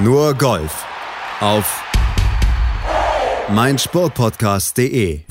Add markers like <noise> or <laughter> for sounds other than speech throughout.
Nur Golf auf meinsportpodcast.de.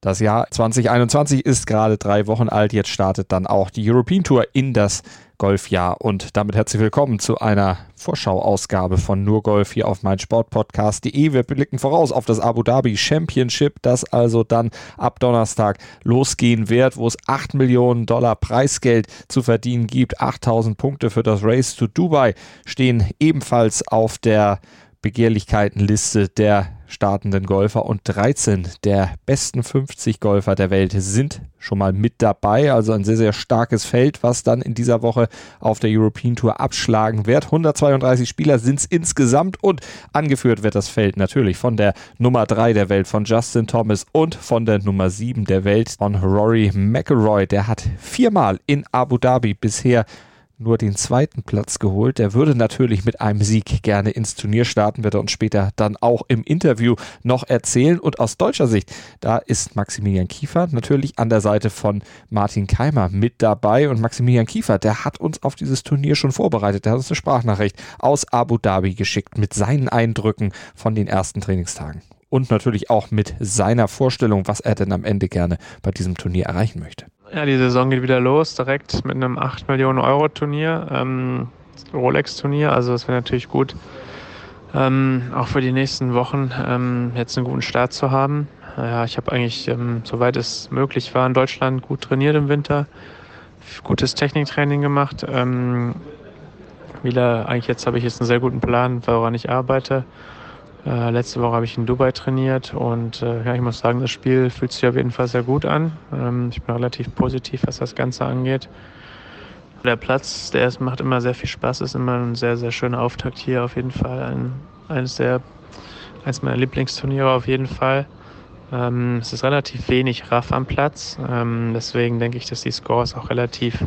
Das Jahr 2021 ist gerade drei Wochen alt. Jetzt startet dann auch die European Tour in das Golfjahr. Und damit herzlich willkommen zu einer Vorschauausgabe von Nur Golf hier auf meinsportpodcast.de. Wir blicken voraus auf das Abu Dhabi Championship, das also dann ab Donnerstag losgehen wird, wo es 8 Millionen Dollar Preisgeld zu verdienen gibt. 8000 Punkte für das Race to Dubai stehen ebenfalls auf der Begehrlichkeitenliste der startenden Golfer und 13 der besten 50 Golfer der Welt sind schon mal mit dabei. Also ein sehr, sehr starkes Feld, was dann in dieser Woche auf der European Tour abschlagen wird. 132 Spieler sind es insgesamt und angeführt wird das Feld natürlich von der Nummer 3 der Welt, von Justin Thomas und von der Nummer 7 der Welt, von Rory McElroy. Der hat viermal in Abu Dhabi bisher nur den zweiten Platz geholt. Er würde natürlich mit einem Sieg gerne ins Turnier starten, wird er uns später dann auch im Interview noch erzählen. Und aus deutscher Sicht, da ist Maximilian Kiefer natürlich an der Seite von Martin Keimer mit dabei. Und Maximilian Kiefer, der hat uns auf dieses Turnier schon vorbereitet. Der hat uns eine Sprachnachricht aus Abu Dhabi geschickt mit seinen Eindrücken von den ersten Trainingstagen. Und natürlich auch mit seiner Vorstellung, was er denn am Ende gerne bei diesem Turnier erreichen möchte. Ja, die Saison geht wieder los, direkt mit einem 8 Millionen Euro Turnier, ähm, Rolex-Turnier. Also das wäre natürlich gut, ähm, auch für die nächsten Wochen ähm, jetzt einen guten Start zu haben. Ja, ich habe eigentlich, ähm, soweit es möglich war, in Deutschland gut trainiert im Winter, gutes Techniktraining gemacht. Ähm, wieder, eigentlich jetzt habe ich jetzt einen sehr guten Plan, woran ich arbeite. Äh, letzte Woche habe ich in Dubai trainiert und äh, ja, ich muss sagen, das Spiel fühlt sich auf jeden Fall sehr gut an. Ähm, ich bin relativ positiv, was das Ganze angeht. Der Platz, der ist, macht immer sehr viel Spaß, ist immer ein sehr, sehr schöner Auftakt hier auf jeden Fall. Ein, eines, der, eines meiner Lieblingsturniere auf jeden Fall. Ähm, es ist relativ wenig Raff am Platz, ähm, deswegen denke ich, dass die Scores auch relativ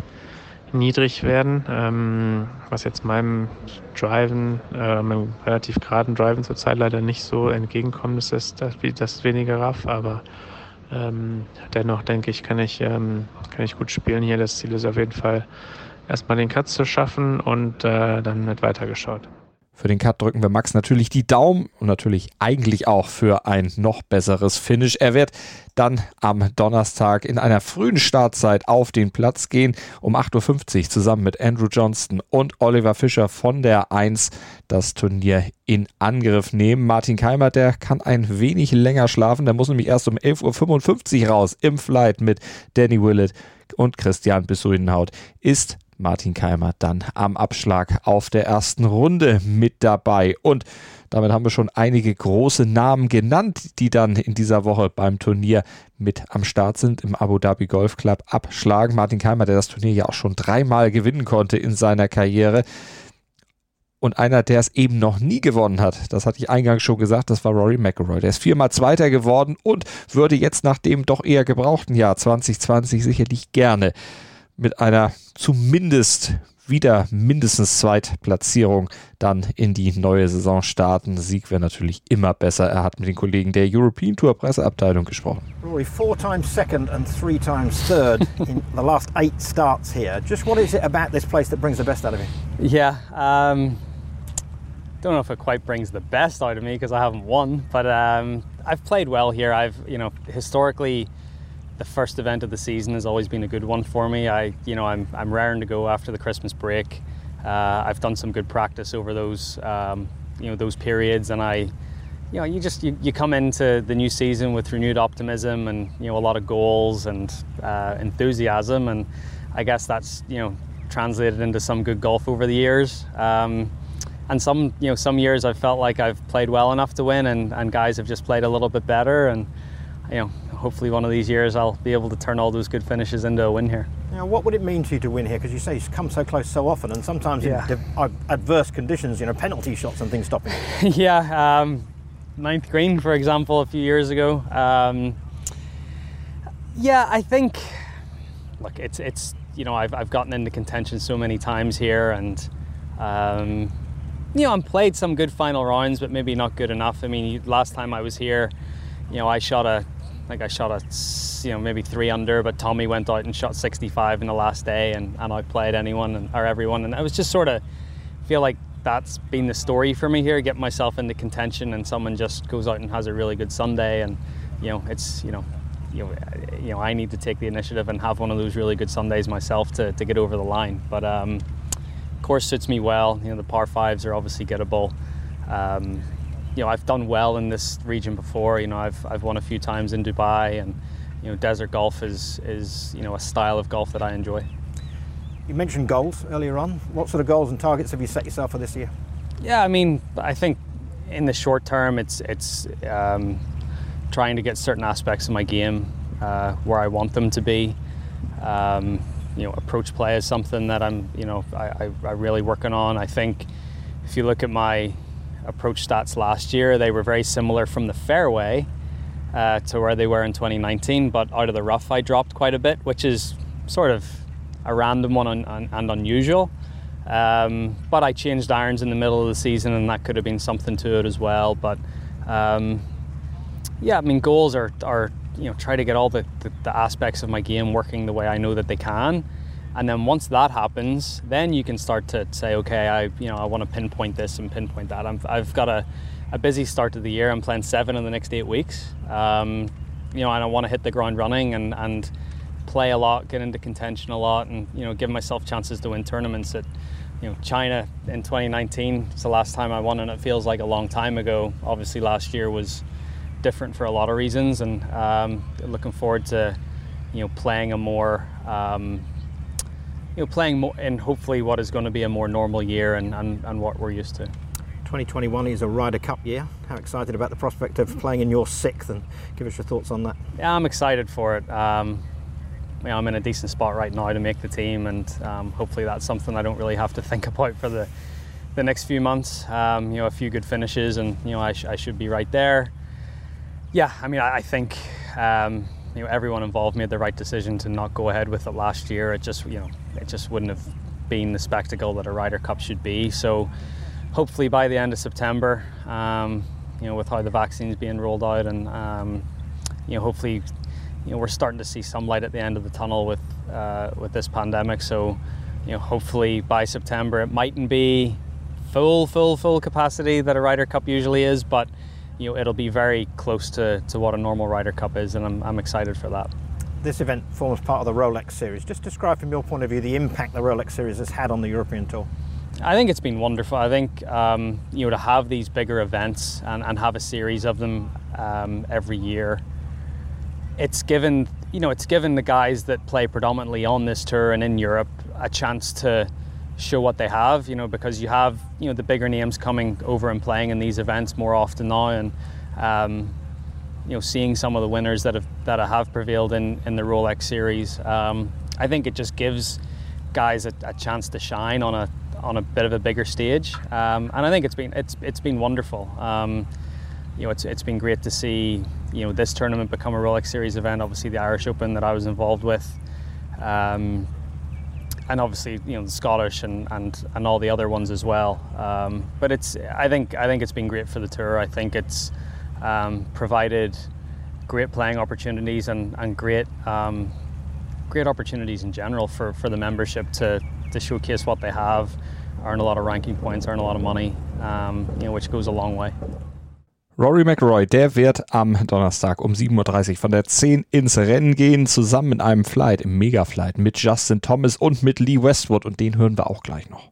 niedrig werden, ähm, was jetzt meinem Driven, äh, meinem relativ geraden Driven zurzeit leider nicht so entgegenkommt, ist das, das, das weniger raff, aber ähm, dennoch denke ich, kann ich, ähm, kann ich gut spielen hier. Das Ziel ist auf jeden Fall, erstmal den Cut zu schaffen und äh, dann wird weitergeschaut. Für den Cut drücken wir Max natürlich die Daumen und natürlich eigentlich auch für ein noch besseres Finish. Er wird dann am Donnerstag in einer frühen Startzeit auf den Platz gehen, um 8.50 Uhr zusammen mit Andrew Johnston und Oliver Fischer von der 1 das Turnier in Angriff nehmen. Martin Keimer, der kann ein wenig länger schlafen, der muss nämlich erst um 11.55 Uhr raus im Flight mit Danny Willett und Christian Bissuinhaut. Ist Martin Keimer dann am Abschlag auf der ersten Runde mit dabei. Und damit haben wir schon einige große Namen genannt, die dann in dieser Woche beim Turnier mit am Start sind im Abu Dhabi Golf Club abschlagen. Martin Keimer, der das Turnier ja auch schon dreimal gewinnen konnte in seiner Karriere. Und einer, der es eben noch nie gewonnen hat, das hatte ich eingangs schon gesagt, das war Rory McIlroy. Der ist viermal Zweiter geworden und würde jetzt nach dem doch eher gebrauchten Jahr 2020 sicherlich gerne mit einer zumindest wieder mindestens Zweitplatzierung dann in die neue Saison starten. Sieg wäre natürlich immer besser. Er hat mit den Kollegen der European Tour Presseabteilung gesprochen. Rory, four times second and three times third <laughs> in the last eight starts here. Just what is it about this place that brings the best out of you? Yeah, um, don't know if it quite brings the best out of me because I haven't won, but um, I've played well here. I've, you know, historically the first event of the season has always been a good one for me. I, you know, I'm, I'm raring to go after the Christmas break. Uh, I've done some good practice over those, um, you know, those periods, and I, you know, you just you, you come into the new season with renewed optimism and you know a lot of goals and uh, enthusiasm, and I guess that's you know translated into some good golf over the years. Um, and some you know some years I've felt like I've played well enough to win, and, and guys have just played a little bit better, and you know hopefully one of these years I'll be able to turn all those good finishes into a win here. Now, what would it mean to you to win here? Because you say you come so close so often, and sometimes yeah. in adverse conditions, you know, penalty shots and things stopping <laughs> yeah, um, ninth green, for example, a few years ago. Um, yeah, I think. Look, it's it's you know I've I've gotten into contention so many times here, and um, you know I'm played some good final rounds, but maybe not good enough. I mean, last time I was here, you know I shot a think I shot a, you know, maybe three under, but Tommy went out and shot 65 in the last day and, and outplayed anyone and, or everyone. And I was just sort of feel like that's been the story for me here. Get myself into contention, and someone just goes out and has a really good Sunday, and you know, it's you know, you know, you know, I need to take the initiative and have one of those really good Sundays myself to, to get over the line. But um, course suits me well. You know, the par fives are obviously gettable. Um, you know, I've done well in this region before. You know, I've I've won a few times in Dubai, and you know, desert golf is is you know a style of golf that I enjoy. You mentioned goals earlier on. What sort of goals and targets have you set yourself for this year? Yeah, I mean, I think in the short term, it's it's um, trying to get certain aspects of my game uh, where I want them to be. Um, you know, approach play is something that I'm, you know, I, I, I really working on. I think if you look at my approach stats last year, they were very similar from the fairway uh, to where they were in 2019, but out of the rough, I dropped quite a bit, which is sort of a random one and, and unusual. Um, but I changed irons in the middle of the season, and that could have been something to it as well. But um, yeah, I mean, goals are, are you know, try to get all the, the, the, aspects of my game working the way I know that they can. And then once that happens, then you can start to say, okay, I you know I want to pinpoint this and pinpoint that. i have got a, a busy start to the year. I'm playing seven in the next eight weeks. Um, you know, and I want to hit the ground running and, and play a lot, get into contention a lot, and you know, give myself chances to win tournaments. At you know, China in 2019 it's the last time I won, and it feels like a long time ago. Obviously, last year was different for a lot of reasons, and um, looking forward to you know playing a more um, you know playing more in hopefully what is going to be a more normal year and, and, and what we're used to. 2021 is a Ryder Cup year. How excited about the prospect of playing in your sixth, and give us your thoughts on that. Yeah, I'm excited for it. Um, you know, I'm in a decent spot right now to make the team, and um, hopefully that's something I don't really have to <laughs> think about for the the next few months. Um, you know, a few good finishes, and you know, I, sh- I should be right there. Yeah, I mean, I, I think um, you know everyone involved made the right decision to not go ahead with it last year. It just you know it just wouldn't have been the spectacle that a Ryder Cup should be. So hopefully by the end of September, um, you know, with how the vaccines being rolled out and um, you know hopefully you know we're starting to see some light at the end of the tunnel with uh, with this pandemic. So you know hopefully by September it mightn't be full full full capacity that a Ryder Cup usually is, but you know, it'll be very close to, to what a normal Ryder Cup is, and I'm, I'm excited for that. This event forms part of the Rolex Series. Just describe from your point of view the impact the Rolex Series has had on the European Tour. I think it's been wonderful. I think um, you know to have these bigger events and, and have a series of them um, every year. It's given you know it's given the guys that play predominantly on this tour and in Europe a chance to show what they have, you know, because you have, you know, the bigger names coming over and playing in these events more often now and um, you know, seeing some of the winners that have that have prevailed in, in the Rolex series, um, I think it just gives guys a, a, chance to shine on a on a bit of a bigger stage, um, and I think it's been it's it's been wonderful. Um, you know, it's it's been great to see you know this tournament become a Rolex Series event. Obviously, the Irish Open that I was involved with. Um, and obviously you know the Scottish and, and, and all the other ones as well. Um, but it's I think I think it's been great for the tour. I think it's um, provided great playing opportunities and, and great um, great opportunities in general for, for the membership to, to showcase what they have, earn a lot of ranking points, earn a lot of money, um, you know, which goes a long way. Rory McRoy, der wird am Donnerstag um 7.30 Uhr von der 10 ins Rennen gehen, zusammen in einem Flight, im Mega-Flight mit Justin Thomas und mit Lee Westwood und den hören wir auch gleich noch.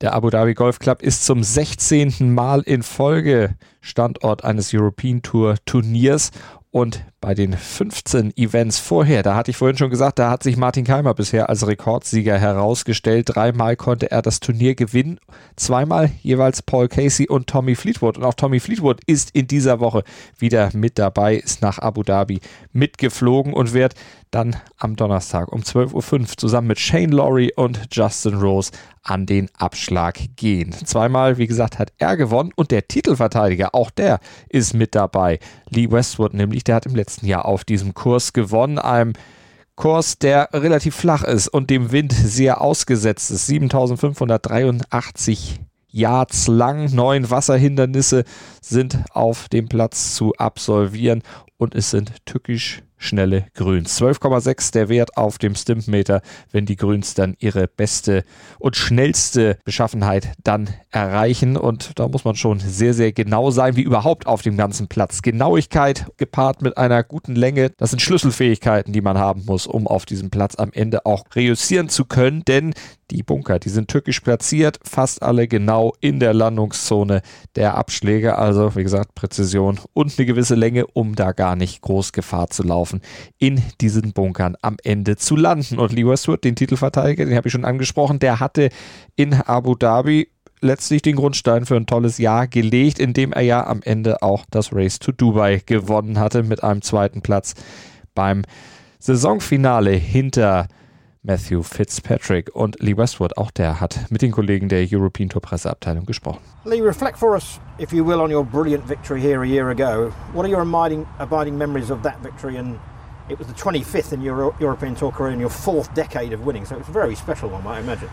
Der Abu Dhabi Golf Club ist zum 16. Mal in Folge Standort eines European Tour Turniers und bei den 15 Events vorher, da hatte ich vorhin schon gesagt, da hat sich Martin Keimer bisher als Rekordsieger herausgestellt. Dreimal konnte er das Turnier gewinnen, zweimal jeweils Paul Casey und Tommy Fleetwood. Und auch Tommy Fleetwood ist in dieser Woche wieder mit dabei, ist nach Abu Dhabi mitgeflogen und wird dann am Donnerstag um 12.05 Uhr zusammen mit Shane Laurie und Justin Rose an den Abschlag gehen. Zweimal, wie gesagt, hat er gewonnen und der Titelverteidiger, auch der ist mit dabei. Lee Westwood nämlich, der hat im letzten Jahr auf diesem Kurs gewonnen, einem Kurs, der relativ flach ist und dem Wind sehr ausgesetzt ist. 7583 Yards lang. Neun Wasserhindernisse sind auf dem Platz zu absolvieren und es sind tückisch schnelle Grüns. 12,6 der Wert auf dem Stimpmeter, wenn die Grüns dann ihre beste und schnellste Beschaffenheit dann erreichen. Und da muss man schon sehr, sehr genau sein, wie überhaupt auf dem ganzen Platz. Genauigkeit gepaart mit einer guten Länge, das sind Schlüsselfähigkeiten, die man haben muss, um auf diesem Platz am Ende auch reüssieren zu können. Denn die Bunker, die sind türkisch platziert, fast alle genau in der Landungszone der Abschläge. Also, wie gesagt, Präzision und eine gewisse Länge, um da gar nicht groß Gefahr zu laufen, in diesen Bunkern am Ende zu landen. Und Lee Westwood, den Titelverteidiger, den habe ich schon angesprochen, der hatte in Abu Dhabi letztlich den Grundstein für ein tolles Jahr gelegt, indem er ja am Ende auch das Race to Dubai gewonnen hatte mit einem zweiten Platz beim Saisonfinale hinter Matthew Fitzpatrick und Lee Westwood. Auch der hat mit den Kollegen der European Tour Presseabteilung gesprochen. Lee, reflect for us, if you will, on your brilliant victory here a year ago. What are your abiding, abiding memories of that victory? And it was the 25th in your European Tour career and your fourth decade of winning, so it's a very special one, I imagine.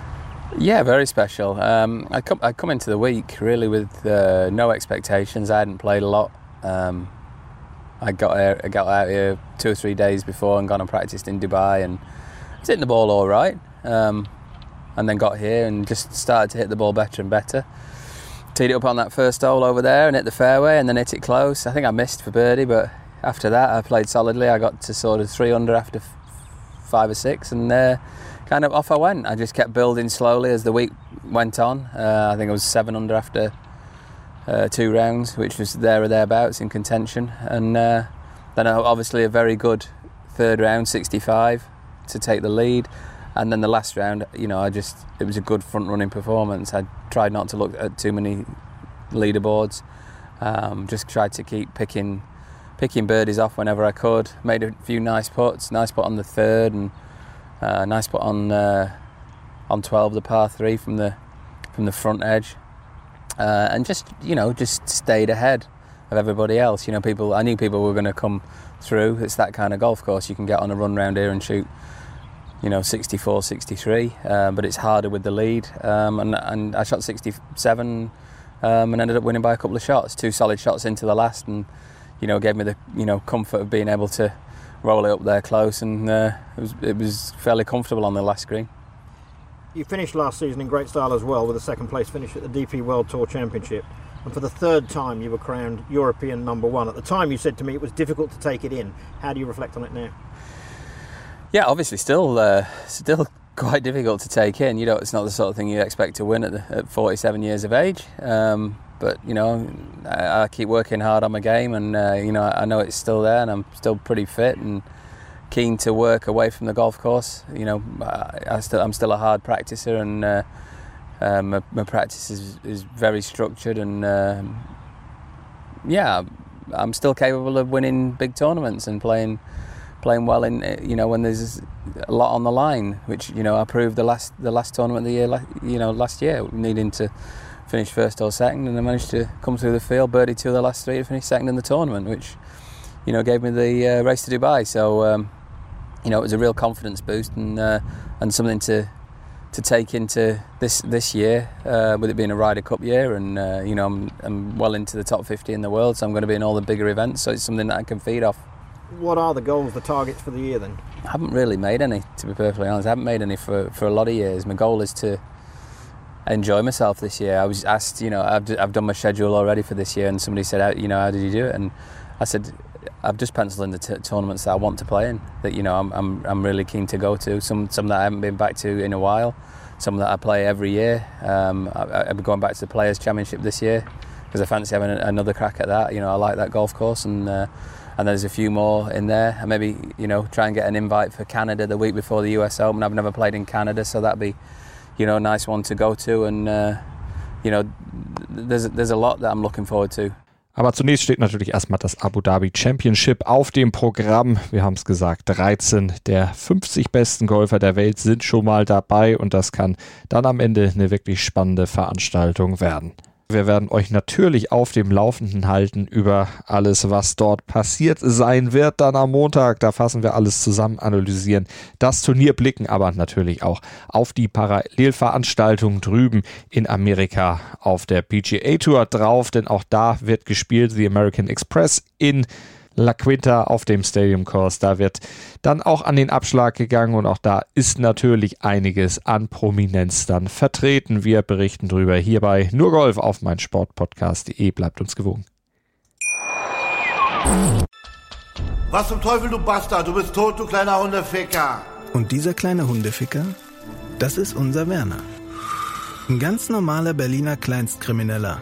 Yeah, very special. Um, I come I come into the week really with uh, no expectations. I hadn't played a lot. Um, I got here, I got out here two or three days before and gone and practiced in Dubai and was hitting the ball all right. Um, and then got here and just started to hit the ball better and better. Teed it up on that first hole over there and hit the fairway and then hit it close. I think I missed for birdie, but after that I played solidly. I got to sort of three under after five or six and. Uh, kind of off I went. I just kept building slowly as the week went on. Uh, I think I was seven under after uh, two rounds, which was there or thereabouts in contention. And uh, then obviously a very good third round, 65, to take the lead. And then the last round, you know, I just it was a good front running performance. I tried not to look at too many leaderboards. Um, just tried to keep picking picking birdies off whenever I could. Made a few nice putts, nice putt on the third and uh, nice put on uh, on 12, the par three from the from the front edge, uh, and just you know just stayed ahead of everybody else. You know, people I knew people were going to come through. It's that kind of golf course. You can get on a run round here and shoot, you know, 64, 63, uh, but it's harder with the lead. Um, and, and I shot 67 um, and ended up winning by a couple of shots, two solid shots into the last, and you know gave me the you know comfort of being able to roll it up there close, and uh, it, was, it was fairly comfortable on the last green. You finished last season in great style as well with a second place finish at the DP World Tour Championship. And for the third time, you were crowned European number one. At the time, you said to me it was difficult to take it in. How do you reflect on it now? Yeah, obviously, still, uh, still <laughs> quite difficult to take in. You know, it's not the sort of thing you expect to win at, the, at 47 years of age. Um, but you know, I, I, keep working hard on my game, and uh, you know, I know it's still there, and I'm still pretty fit and keen to work away from the golf course. You know, I, I still, I'm still a hard practicer, and uh, uh, my, my, practice is, is very structured, and um, yeah, I'm still capable of winning big tournaments and playing playing well in you know when there's a lot on the line, which you know I proved the last the last tournament of the year, you know, last year needing to finish first or second, and I managed to come through the field, birdie two of the last three, to finish second in the tournament, which you know gave me the uh, race to Dubai. So um, you know it was a real confidence boost and uh, and something to to take into this this year, uh, with it being a Ryder Cup year, and uh, you know I'm, I'm well into the top 50 in the world, so I'm going to be in all the bigger events. So it's something that I can feed off. What are the goals, the targets for the year then? I haven't really made any, to be perfectly honest. I haven't made any for, for a lot of years. My goal is to enjoy myself this year. I was asked, you know, I've, I've done my schedule already for this year, and somebody said, you know, how did you do it? And I said, I've just penciled in the t- tournaments that I want to play in. That you know, I'm, I'm, I'm really keen to go to. Some some that I haven't been back to in a while. Some that I play every year. Um, I, I'm going back to the Players Championship this year because I fancy having another crack at that. You know, I like that golf course, and uh, and there's a few more in there. And maybe you know, try and get an invite for Canada the week before the US Open. I've never played in Canada, so that'd be you know, nice one to go to. And, uh, you know, there's, there's a lot that I'm looking forward to. Aber zunächst steht natürlich erstmal das Abu Dhabi Championship auf dem Programm. Wir haben es gesagt, 13 der 50 besten Golfer der Welt sind schon mal dabei und das kann dann am Ende eine wirklich spannende Veranstaltung werden. Wir werden euch natürlich auf dem Laufenden halten über alles, was dort passiert sein wird. Dann am Montag, da fassen wir alles zusammen, analysieren das Turnier, blicken aber natürlich auch auf die Parallelveranstaltung drüben in Amerika auf der PGA Tour drauf, denn auch da wird gespielt. The American Express in La Quinta auf dem Stadium Course. Da wird dann auch an den Abschlag gegangen und auch da ist natürlich einiges an Prominenz dann vertreten. Wir berichten drüber hierbei nur Golf auf mein Sportpodcast.de. Bleibt uns gewogen. Was zum Teufel, du Bastard? Du bist tot, du kleiner Hundeficker. Und dieser kleine Hundeficker, das ist unser Werner. Ein ganz normaler Berliner Kleinstkrimineller,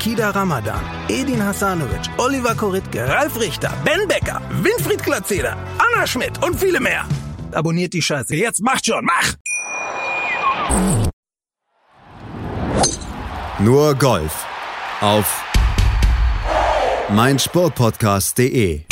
Kida Ramadan, Edin Hasanovic, Oliver Koritke, Ralf Richter, Ben Becker, Winfried Glatzeder, Anna Schmidt und viele mehr. Abonniert die Scheiße. Jetzt macht schon, mach! Nur Golf auf meinsportpodcast.de